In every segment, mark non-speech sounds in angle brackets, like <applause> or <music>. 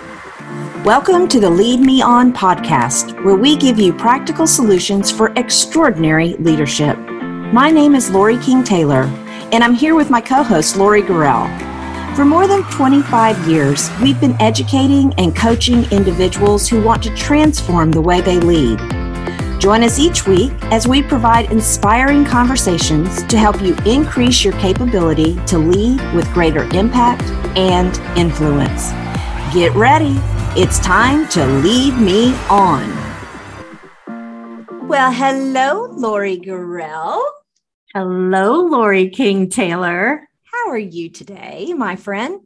Welcome to the Lead Me On podcast, where we give you practical solutions for extraordinary leadership. My name is Lori King Taylor, and I'm here with my co host, Lori Gurrell. For more than 25 years, we've been educating and coaching individuals who want to transform the way they lead. Join us each week as we provide inspiring conversations to help you increase your capability to lead with greater impact and influence. Get ready it's time to lead me on. Well, hello, Lori Gurrell. Hello, Lori King Taylor. How are you today, my friend?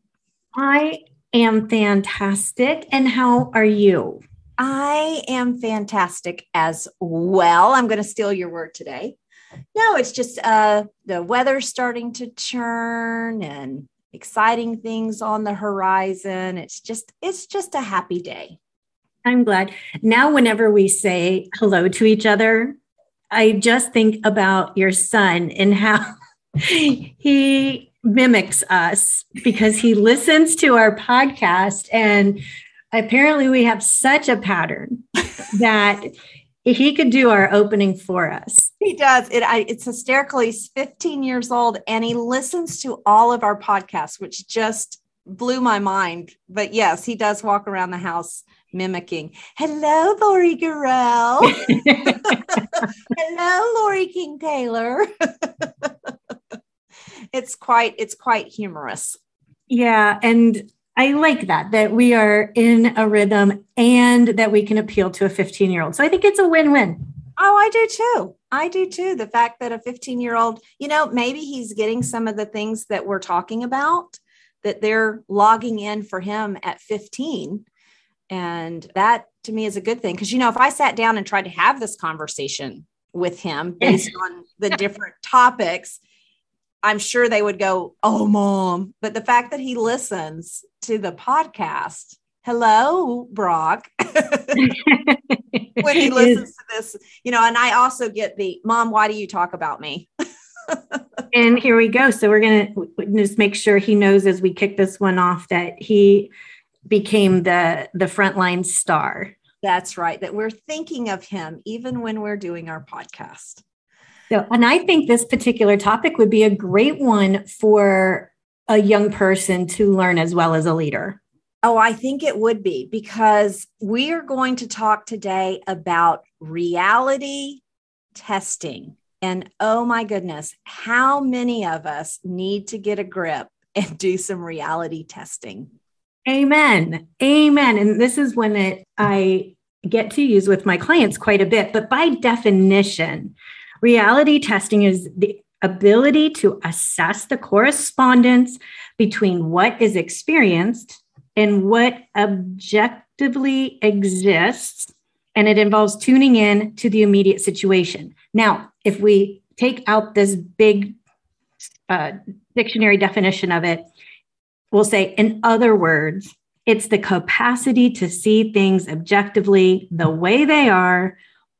I am fantastic. And how are you? I am fantastic as well. I'm going to steal your word today. No, it's just uh, the weather's starting to turn and exciting things on the horizon. It's just it's just a happy day. I'm glad. Now whenever we say hello to each other, I just think about your son and how <laughs> he mimics us because he listens to our podcast and apparently we have such a pattern that he could do our opening for us. He does. It, I, it's hysterical. He's 15 years old and he listens to all of our podcasts, which just blew my mind. But yes, he does walk around the house mimicking. Hello, Lori Gurrell. <laughs> Hello, Lori King Taylor. <laughs> it's quite it's quite humorous. Yeah, and I like that, that we are in a rhythm and that we can appeal to a 15 year old. So I think it's a win win. Oh, I do too. I do too. The fact that a 15 year old, you know, maybe he's getting some of the things that we're talking about that they're logging in for him at 15. And that to me is a good thing. Because, you know, if I sat down and tried to have this conversation with him based <laughs> on the different topics, I'm sure they would go, Oh, mom. But the fact that he listens to the podcast, hello, Brock. when he <laughs> listens to this, you know, and I also get the mom, why do you talk about me? <laughs> and here we go. So we're going to just make sure he knows as we kick this one off that he became the the frontline star. That's right. That we're thinking of him even when we're doing our podcast. So, and I think this particular topic would be a great one for a young person to learn as well as a leader. Oh, I think it would be because we are going to talk today about reality testing. And oh my goodness, how many of us need to get a grip <laughs> and do some reality testing? Amen. Amen. And this is one that I get to use with my clients quite a bit, but by definition, reality testing is the ability to assess the correspondence between what is experienced and what objectively exists. And it involves tuning in to the immediate situation. Now, if we take out this big uh, dictionary definition of it, we'll say, in other words, it's the capacity to see things objectively the way they are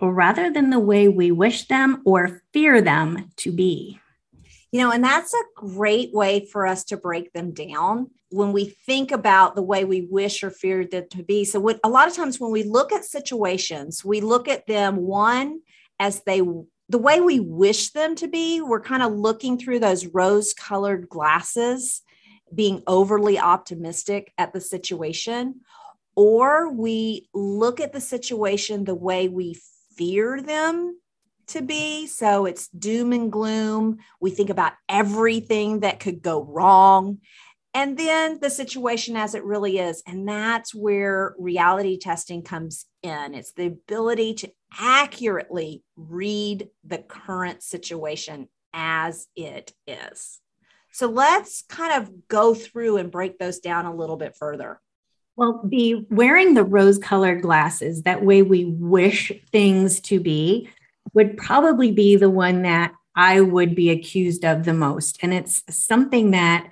rather than the way we wish them or fear them to be. You know, and that's a great way for us to break them down when we think about the way we wish or fear them to be. So, what, a lot of times when we look at situations, we look at them one as they the way we wish them to be. We're kind of looking through those rose colored glasses, being overly optimistic at the situation, or we look at the situation the way we fear them to be. So it's doom and gloom. We think about everything that could go wrong. And then the situation as it really is. And that's where reality testing comes in. It's the ability to accurately read the current situation as it is. So let's kind of go through and break those down a little bit further. Well, be wearing the rose colored glasses, that way we wish things to be, would probably be the one that I would be accused of the most. And it's something that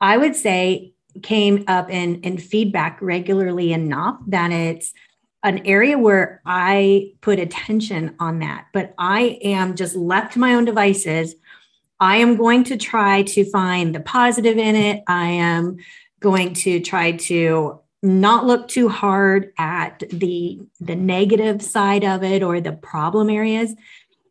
I would say came up in, in feedback regularly enough that it's an area where I put attention on that. But I am just left to my own devices. I am going to try to find the positive in it. I am going to try to not look too hard at the the negative side of it or the problem areas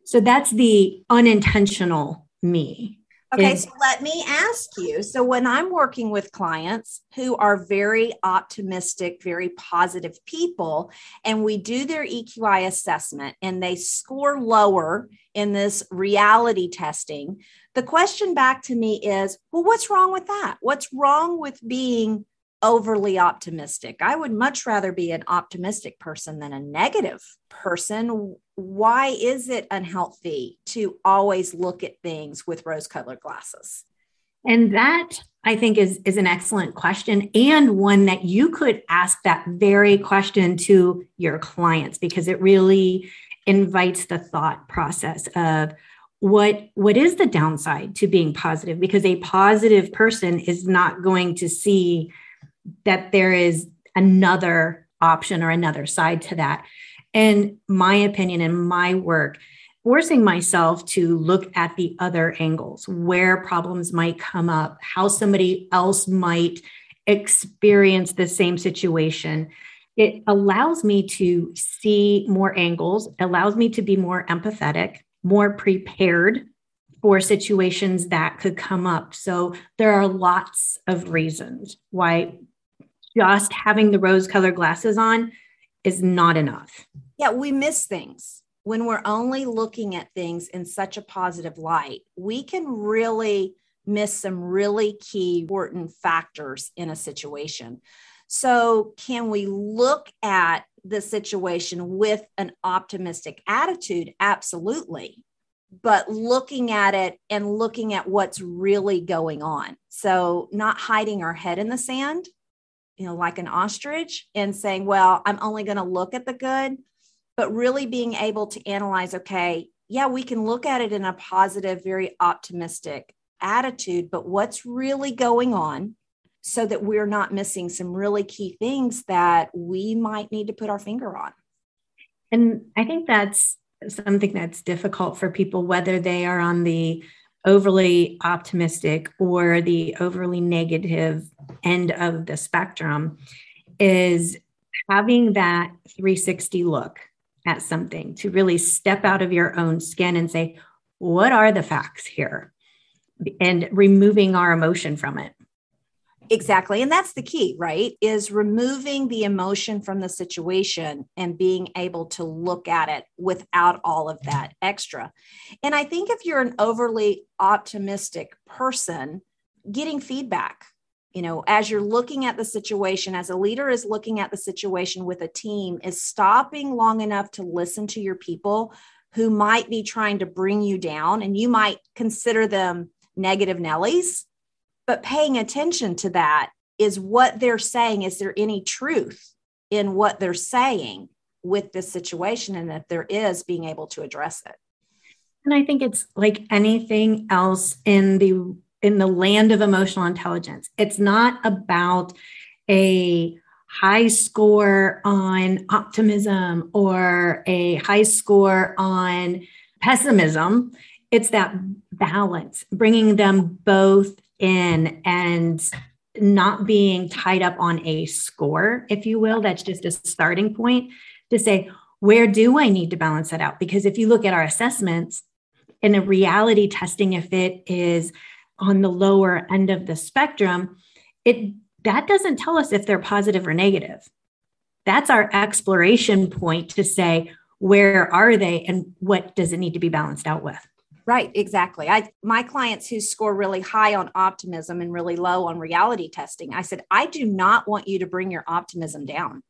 so that's the unintentional me Okay, so let me ask you. So, when I'm working with clients who are very optimistic, very positive people, and we do their EQI assessment and they score lower in this reality testing, the question back to me is well, what's wrong with that? What's wrong with being overly optimistic. I would much rather be an optimistic person than a negative person. Why is it unhealthy to always look at things with rose colored glasses? And that I think is, is an excellent question and one that you could ask that very question to your clients because it really invites the thought process of what what is the downside to being positive because a positive person is not going to see that there is another option or another side to that. And my opinion and my work, forcing myself to look at the other angles, where problems might come up, how somebody else might experience the same situation. It allows me to see more angles, allows me to be more empathetic, more prepared for situations that could come up. So there are lots of reasons why just having the rose colored glasses on is not enough. Yeah, we miss things. When we're only looking at things in such a positive light, we can really miss some really key important factors in a situation. So, can we look at the situation with an optimistic attitude? Absolutely. But looking at it and looking at what's really going on. So, not hiding our head in the sand, you know, like an ostrich and saying, well, I'm only going to look at the good, but really being able to analyze, okay, yeah, we can look at it in a positive, very optimistic attitude, but what's really going on so that we're not missing some really key things that we might need to put our finger on. And I think that's something that's difficult for people, whether they are on the overly optimistic or the overly negative end of the spectrum is having that 360 look at something to really step out of your own skin and say, what are the facts here? And removing our emotion from it. Exactly. And that's the key, right? Is removing the emotion from the situation and being able to look at it without all of that extra. And I think if you're an overly optimistic person, getting feedback, you know, as you're looking at the situation, as a leader is looking at the situation with a team, is stopping long enough to listen to your people who might be trying to bring you down and you might consider them negative Nellies but paying attention to that is what they're saying. Is there any truth in what they're saying with this situation? And if there is, being able to address it. And I think it's like anything else in the in the land of emotional intelligence. It's not about a high score on optimism or a high score on pessimism. It's that balance, bringing them both in and not being tied up on a score, if you will. That's just a starting point to say, where do I need to balance that out? Because if you look at our assessments in a reality testing, if it is on the lower end of the spectrum, it that doesn't tell us if they're positive or negative. That's our exploration point to say, where are they and what does it need to be balanced out with? Right, exactly. I my clients who score really high on optimism and really low on reality testing, I said, I do not want you to bring your optimism down.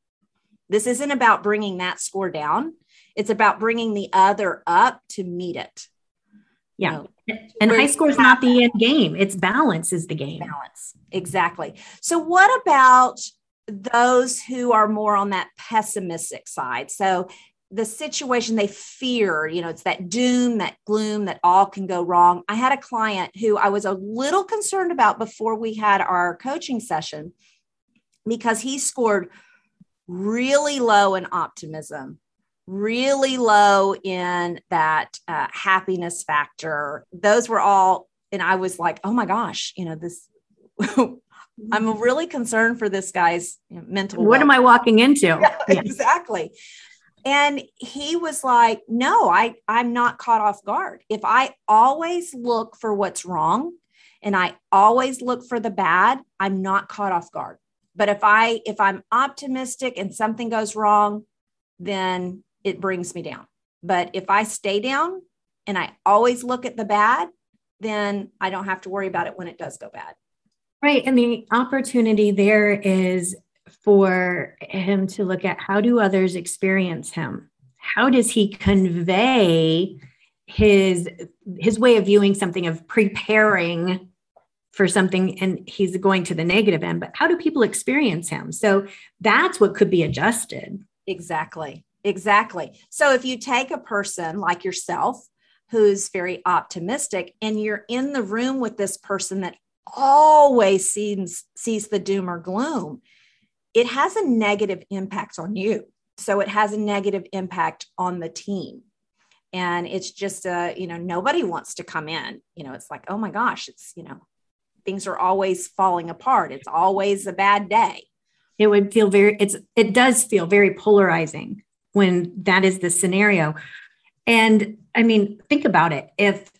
This isn't about bringing that score down. It's about bringing the other up to meet it. Yeah. You know, and high score is not the end game. It's balance is the game. Balance. Exactly. So what about those who are more on that pessimistic side? So the situation they fear, you know, it's that doom, that gloom, that all can go wrong. I had a client who I was a little concerned about before we had our coaching session because he scored really low in optimism, really low in that uh, happiness factor. Those were all, and I was like, oh my gosh, you know, this. <laughs> I'm really concerned for this guy's mental. What am I walking into? Yeah, yeah. Exactly. And he was like, "No, I I'm not caught off guard. If I always look for what's wrong and I always look for the bad, I'm not caught off guard. But if I if I'm optimistic and something goes wrong, then it brings me down. But if I stay down and I always look at the bad, then I don't have to worry about it when it does go bad. Right. And the opportunity there is for him to look at how do others experience him? How does he convey his his way of viewing something of preparing for something and he's going to the negative end but how do people experience him? So that's what could be adjusted. Exactly exactly. So if you take a person like yourself who's very optimistic and you're in the room with this person that always sees sees the doom or gloom it has a negative impact on you. So it has a negative impact on the team. And it's just a you know nobody wants to come in. You know it's like oh my gosh it's you know things are always falling apart. It's always a bad day. It would feel very it's it does feel very polarizing when that is the scenario. And i mean think about it. If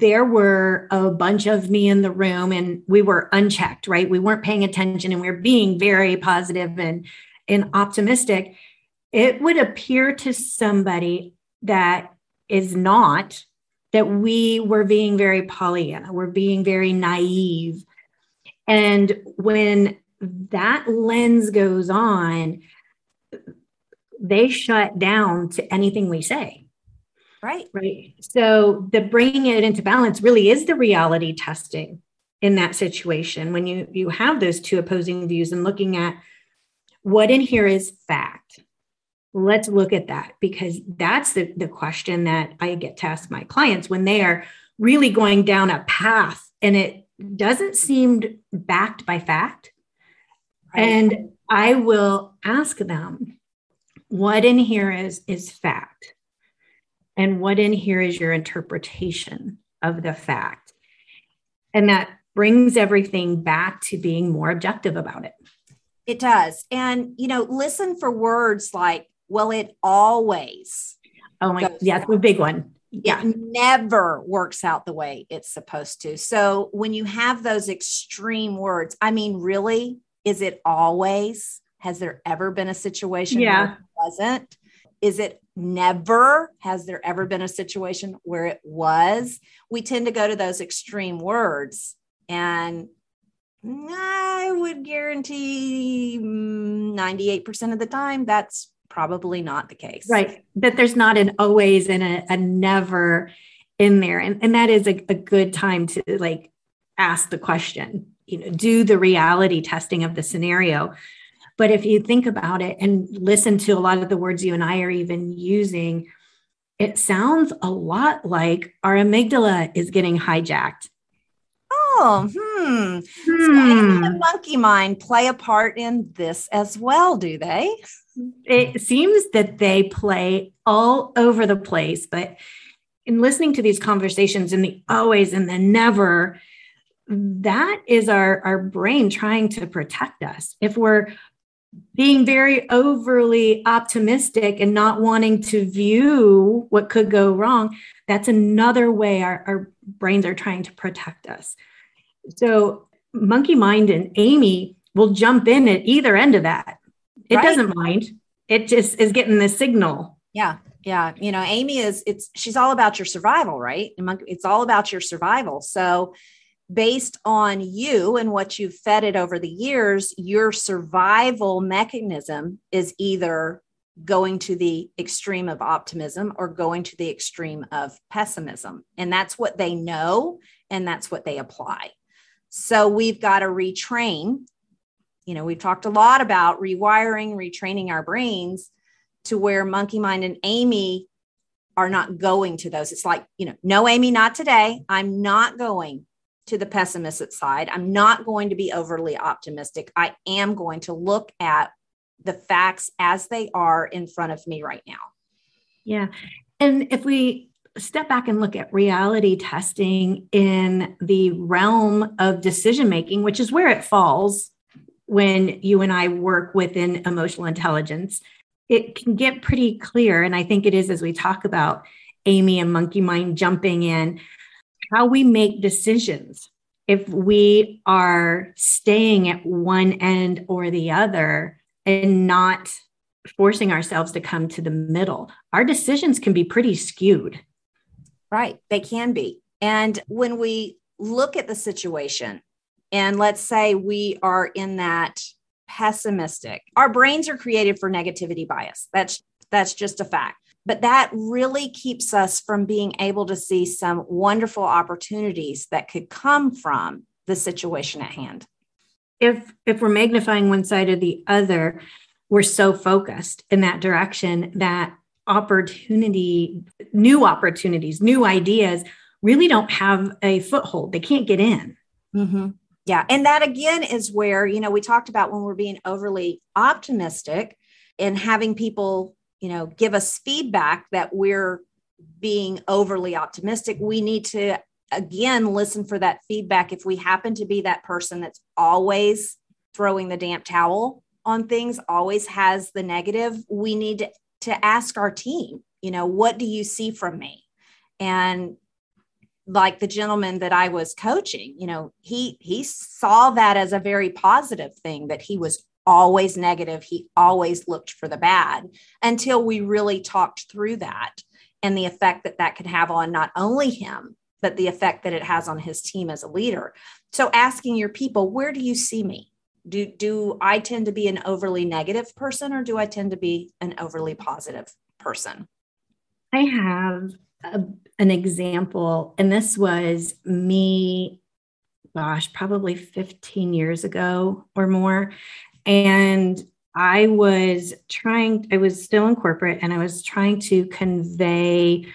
there were a bunch of me in the room and we were unchecked right we weren't paying attention and we are being very positive and and optimistic it would appear to somebody that is not that we were being very Pollyanna, we're being very naive. And when that lens goes on, they shut down to anything we say. Right. Right. So the bringing it into balance really is the reality testing in that situation when you you have those two opposing views and looking at what in here is fact let's look at that because that's the, the question that I get to ask my clients when they are really going down a path and it doesn't seem backed by fact. Right. And I will ask them, what in here is is fact? And what in here is your interpretation of the fact? And that brings everything back to being more objective about it. It does. And, you know, listen for words like well, it always. Oh my, yeah, that's a big one. Yeah. It never works out the way it's supposed to. So when you have those extreme words, I mean, really, is it always? Has there ever been a situation yeah. where it wasn't? Is it never? Has there ever been a situation where it was? We tend to go to those extreme words. And I would guarantee 98% of the time that's probably not the case. Right. That there's not an always and a, a never in there. And, and that is a, a good time to like ask the question, you know, do the reality testing of the scenario. But if you think about it and listen to a lot of the words you and I are even using, it sounds a lot like our amygdala is getting hijacked. Oh, hmm. hmm. So the monkey mind play a part in this as well, do they? it seems that they play all over the place, but in listening to these conversations in the always and the never, that is our, our brain trying to protect us. If we're being very overly optimistic and not wanting to view what could go wrong, that's another way our, our brains are trying to protect us. So, Monkey Mind and Amy will jump in at either end of that it right? doesn't mind. It just is getting the signal. Yeah. Yeah. You know, Amy is, it's, she's all about your survival, right? It's all about your survival. So, based on you and what you've fed it over the years, your survival mechanism is either going to the extreme of optimism or going to the extreme of pessimism. And that's what they know and that's what they apply. So we've got to retrain you know, we've talked a lot about rewiring, retraining our brains to where Monkey Mind and Amy are not going to those. It's like, you know, no, Amy, not today. I'm not going to the pessimistic side. I'm not going to be overly optimistic. I am going to look at the facts as they are in front of me right now. Yeah. And if we step back and look at reality testing in the realm of decision making, which is where it falls when you and I work within emotional intelligence, it can get pretty clear. And I think it is as we talk about Amy and Monkey Mind jumping in, how we make decisions. If we are staying at one end or the other and not forcing ourselves to come to the middle, our decisions can be pretty skewed. Right. They can be. And when we look at the situation, and let's say we are in that pessimistic, our brains are created for negativity bias. That's that's just a fact. But that really keeps us from being able to see some wonderful opportunities that could come from the situation at hand. If if we're magnifying one side or the other, we're so focused in that direction that opportunity, new opportunities, new ideas really don't have a foothold. They can't get in. Mm-hmm. Yeah. And that again is where, you know, we talked about when we're being overly optimistic and having people, you know, give us feedback that we're being overly optimistic. We need to, again, listen for that feedback. If we happen to be that person that's always throwing the damp towel on things, always has the negative, we need to ask our team, you know, what do you see from me? And like the gentleman that I was coaching, you know, he he saw that as a very positive thing that he was always negative, he always looked for the bad until we really talked through that and the effect that that could have on not only him but the effect that it has on his team as a leader. So asking your people, where do you see me? do do i tend to be an overly negative person or do i tend to be an overly positive person i have a, an example and this was me gosh probably 15 years ago or more and i was trying i was still in corporate and i was trying to convey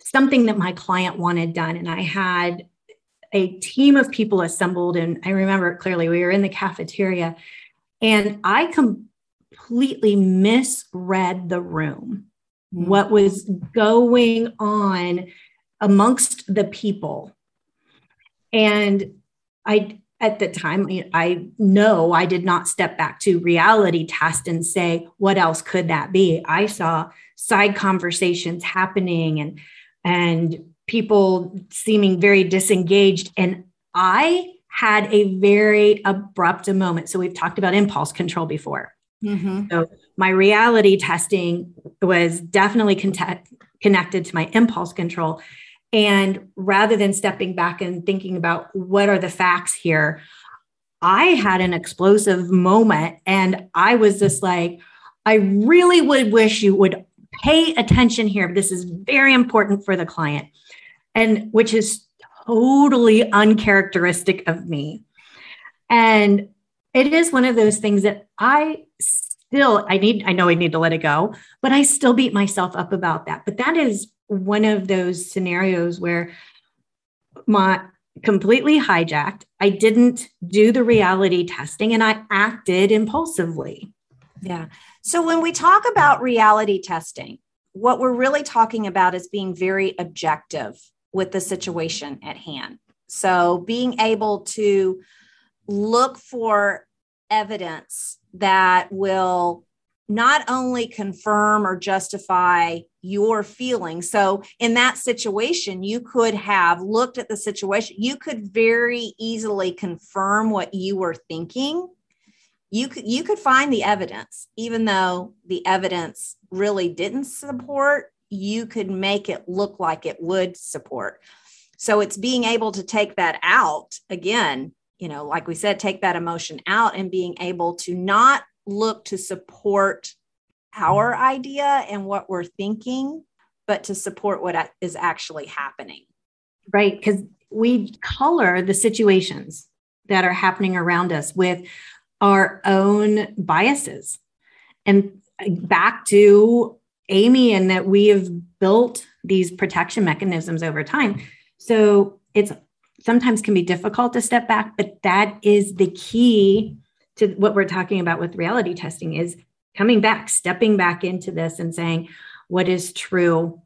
something that my client wanted done. And i had a team of people assembled and i remember it clearly we were in the cafeteria and i completely misread the room. Mm-hmm. what was going on amongst the people. And i at the time i know i did not step back to reality test and say what else could that be i saw side conversations happening and and people seeming very disengaged. And I had a very abrupt moment. So we've talked about impulse control before. Mm-hmm. So my reality testing was definitely con- connected to my impulse control. And rather than stepping back and thinking about what are the facts here, I had an explosive moment and I was just like, I really would wish you would pay attention here. This is very important for the client and which is totally uncharacteristic of me. And it is one of those things that I still I need I know I need to let it go, but I still beat myself up about that. But that is one of those scenarios where my completely hijacked. I didn't do the reality testing and I acted impulsively. Yeah. So when we talk about reality testing, what we're really talking about is being very objective with the situation at hand. So being able to look for evidence that will not only confirm or justify your feelings. So, in that situation, you could have looked at the situation, you could very easily confirm what you were thinking. You could you could find the evidence even though the evidence really didn't support you could make it look like it would support. So it's being able to take that out again, you know, like we said, take that emotion out and being able to not look to support our mm-hmm. idea and what we're thinking, but to support what is actually happening. Right. Because we color the situations that are happening around us with our own biases. And uh, back to Amy and that we have built these protection mechanisms over time. So it's sometimes can be difficult to step back, but that is the key to what we're talking about with reality testing is coming back, stepping back into this and saying, what is true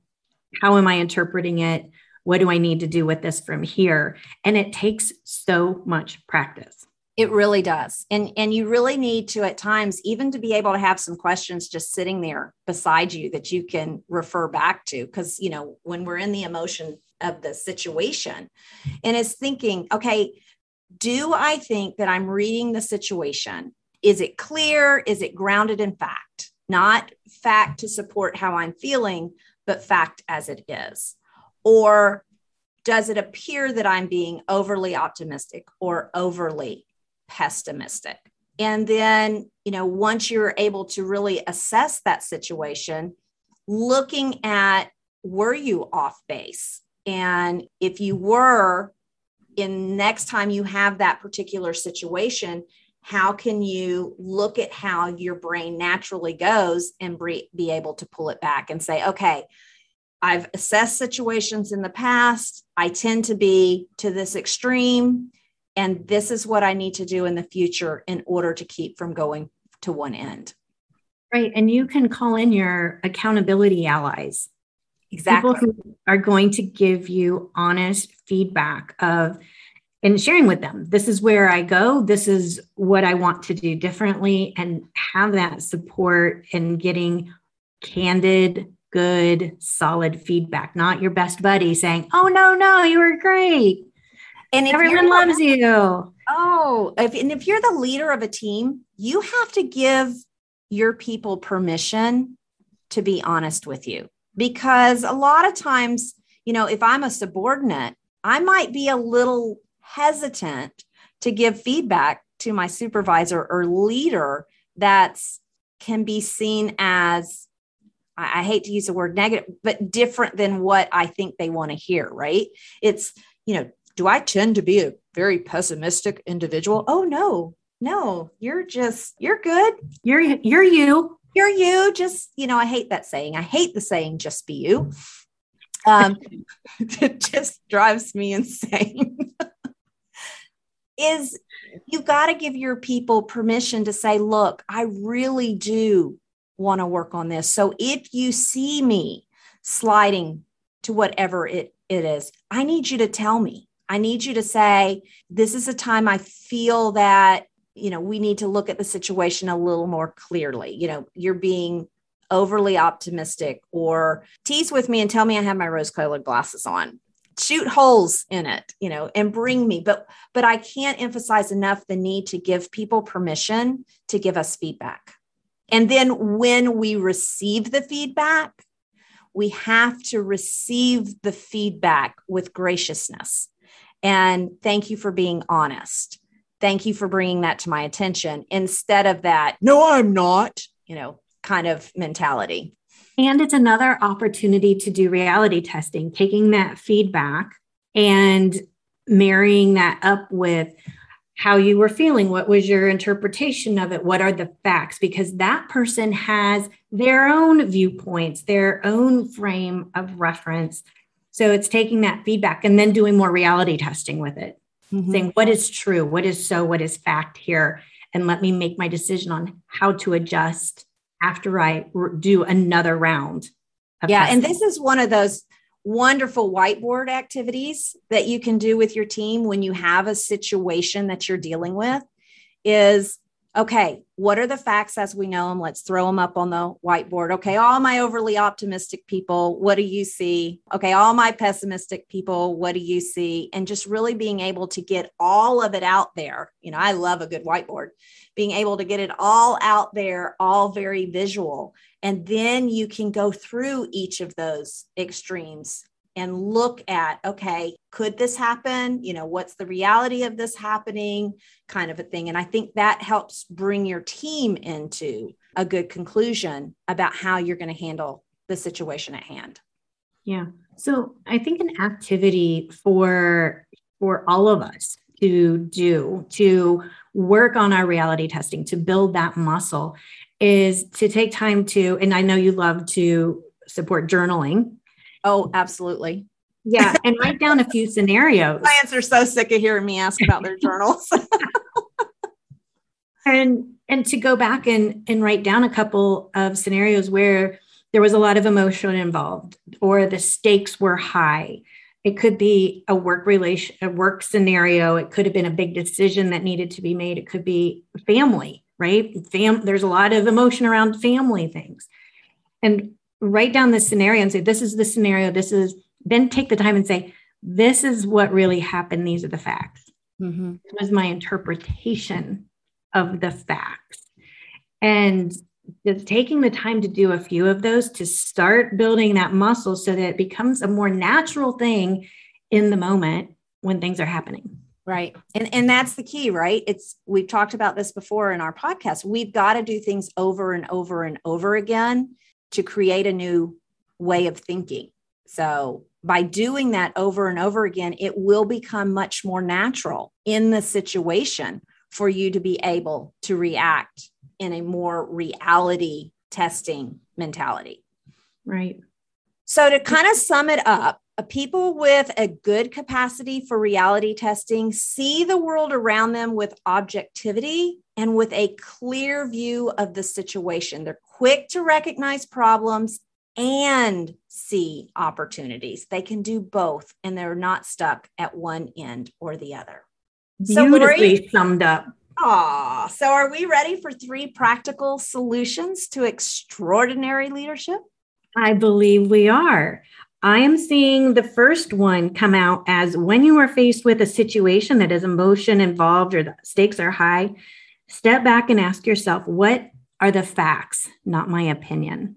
how am I interpreting it? What do I need to do with this from here? And it takes so much practice. It really does. And and you really need to at times even to be able to have some questions just sitting there beside you that you can refer back to cuz you know when we're in the emotion of the situation and is thinking, okay, do I think that I'm reading the situation? Is it clear? Is it grounded in fact? Not fact to support how I'm feeling, but fact as it is. Or does it appear that I'm being overly optimistic or overly pessimistic. And then, you know, once you're able to really assess that situation, looking at were you off base? And if you were, in next time you have that particular situation, how can you look at how your brain naturally goes and be able to pull it back and say, okay, I've assessed situations in the past. I tend to be to this extreme and this is what I need to do in the future in order to keep from going to one end. Right. And you can call in your accountability allies. Exactly. People who are going to give you honest feedback of and sharing with them this is where I go, this is what I want to do differently, and have that support and getting candid, good, solid feedback, not your best buddy saying, Oh, no, no, you were great. And everyone loves you. Oh, if, and if you're the leader of a team, you have to give your people permission to be honest with you because a lot of times, you know, if I'm a subordinate, I might be a little hesitant to give feedback to my supervisor or leader that's can be seen as I, hate to use the word negative, but different than what I think they want to hear, right? It's, you know, do I tend to be a very pessimistic individual? Oh no, no, you're just you're good. You're you're you. You're you. Just you know, I hate that saying. I hate the saying "just be you." Um, <laughs> it just drives me insane. <laughs> Is you've got to give your people permission to say, "Look, I really do want to work on this." So if you see me sliding to whatever it it is, I need you to tell me I need you to say, this is a time I feel that, you know, we need to look at the situation a little more clearly. You know, you're being overly optimistic or tease with me and tell me I have my rose colored glasses on shoot holes in it you know and bring me but but i can't emphasize enough the need to give people permission to give us feedback and then when we receive the feedback we have to receive the feedback with graciousness and thank you for being honest. Thank you for bringing that to my attention instead of that, no, I'm not, you know, kind of mentality. And it's another opportunity to do reality testing, taking that feedback and marrying that up with how you were feeling. What was your interpretation of it? What are the facts? Because that person has their own viewpoints, their own frame of reference so it's taking that feedback and then doing more reality testing with it, mm-hmm. saying what is true, what is so, what is fact here, and let me make my decision on how to adjust after I do another round. yeah. Testing. And this is one of those wonderful whiteboard activities that you can do with your team when you have a situation that you're dealing with is okay, what are the facts as we know them? Let's throw them up on the whiteboard. Okay, all my overly optimistic people, what do you see? Okay, all my pessimistic people, what do you see? And just really being able to get all of it out there. You know, I love a good whiteboard, being able to get it all out there, all very visual. And then you can go through each of those extremes and look at okay could this happen? You know what's the reality of this happening? Kind of a thing. And i think that helps bring your team into a good conclusion about how you're going to handle the situation at hand. Yeah. So i think an activity for for all of us to do to work on our reality testing to build that muscle is to take time to and i know you love to support journaling Oh, absolutely. Yeah. And write down a few scenarios. <laughs> Clients are so sick of hearing me ask about their journals. <laughs> and and to go back and and write down a couple of scenarios where there was a lot of emotion involved or the stakes were high it could be a work relation a work scenario it could have been a big decision that needed to be made it could be family right Fam- there's a lot of emotion around family things and write down the scenario and say this is the scenario. This is then take the time and say this is what really happened. These are the facts. Mm-hmm. this was my interpretation of the facts. And just taking the time to do a few of those to start building that muscle so that it becomes a more natural thing in the moment when things are happening. Right. And and that's the key right? It's we've talked about this before in our podcast. We've got to do things over and over and over again to create a new way of thinking so by doing that over and over again it will become much more natural in the situation for you to be able to react in a more reality testing mentality. Right. So, to kind of sum it up, people with a good capacity for reality testing see the world around them with objectivity and with a clear view of the situation. They're quick to recognize problems and see opportunities. They can do both and they're not stuck at one end or the other. Beautifully so, summed up. Ah, so are we ready for three practical solutions to extraordinary leadership? I believe we are. I am seeing the first one come out as when you are faced with a situation that is emotion involved or the stakes are high, step back and ask yourself, what are the facts, not my opinion?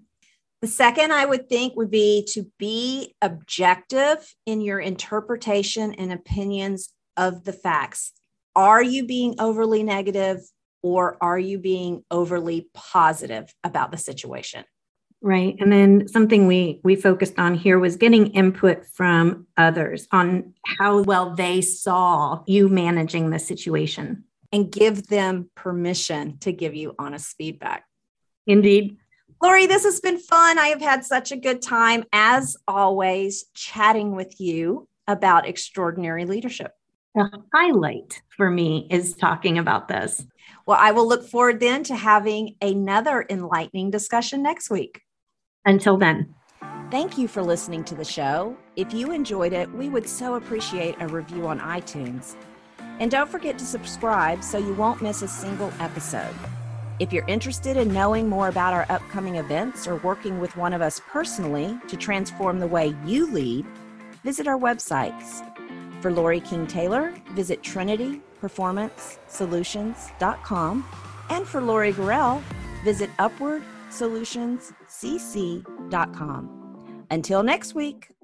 The second I would think would be to be objective in your interpretation and opinions of the facts are you being overly negative or are you being overly positive about the situation? Right. And then something we we focused on here was getting input from others on how well they saw you managing the situation and give them permission to give you honest feedback. Indeed. Lori, this has been fun. I have had such a good time, as always, chatting with you about extraordinary leadership The highlight for me is talking about this. Well, I will look forward then to having another enlightening discussion next week. Until then. Thank you for listening to the show. If you enjoyed it, we would so appreciate a review on iTunes. And don't forget to subscribe so you won't miss a single episode. If you're interested in knowing more about our upcoming events or working with one of us personally to transform the way you lead, visit our websites for Lori King Taylor, visit trinityperformancesolutions.com. And for Lori Gorell, visit upwardsolutionscc.com. Until next week.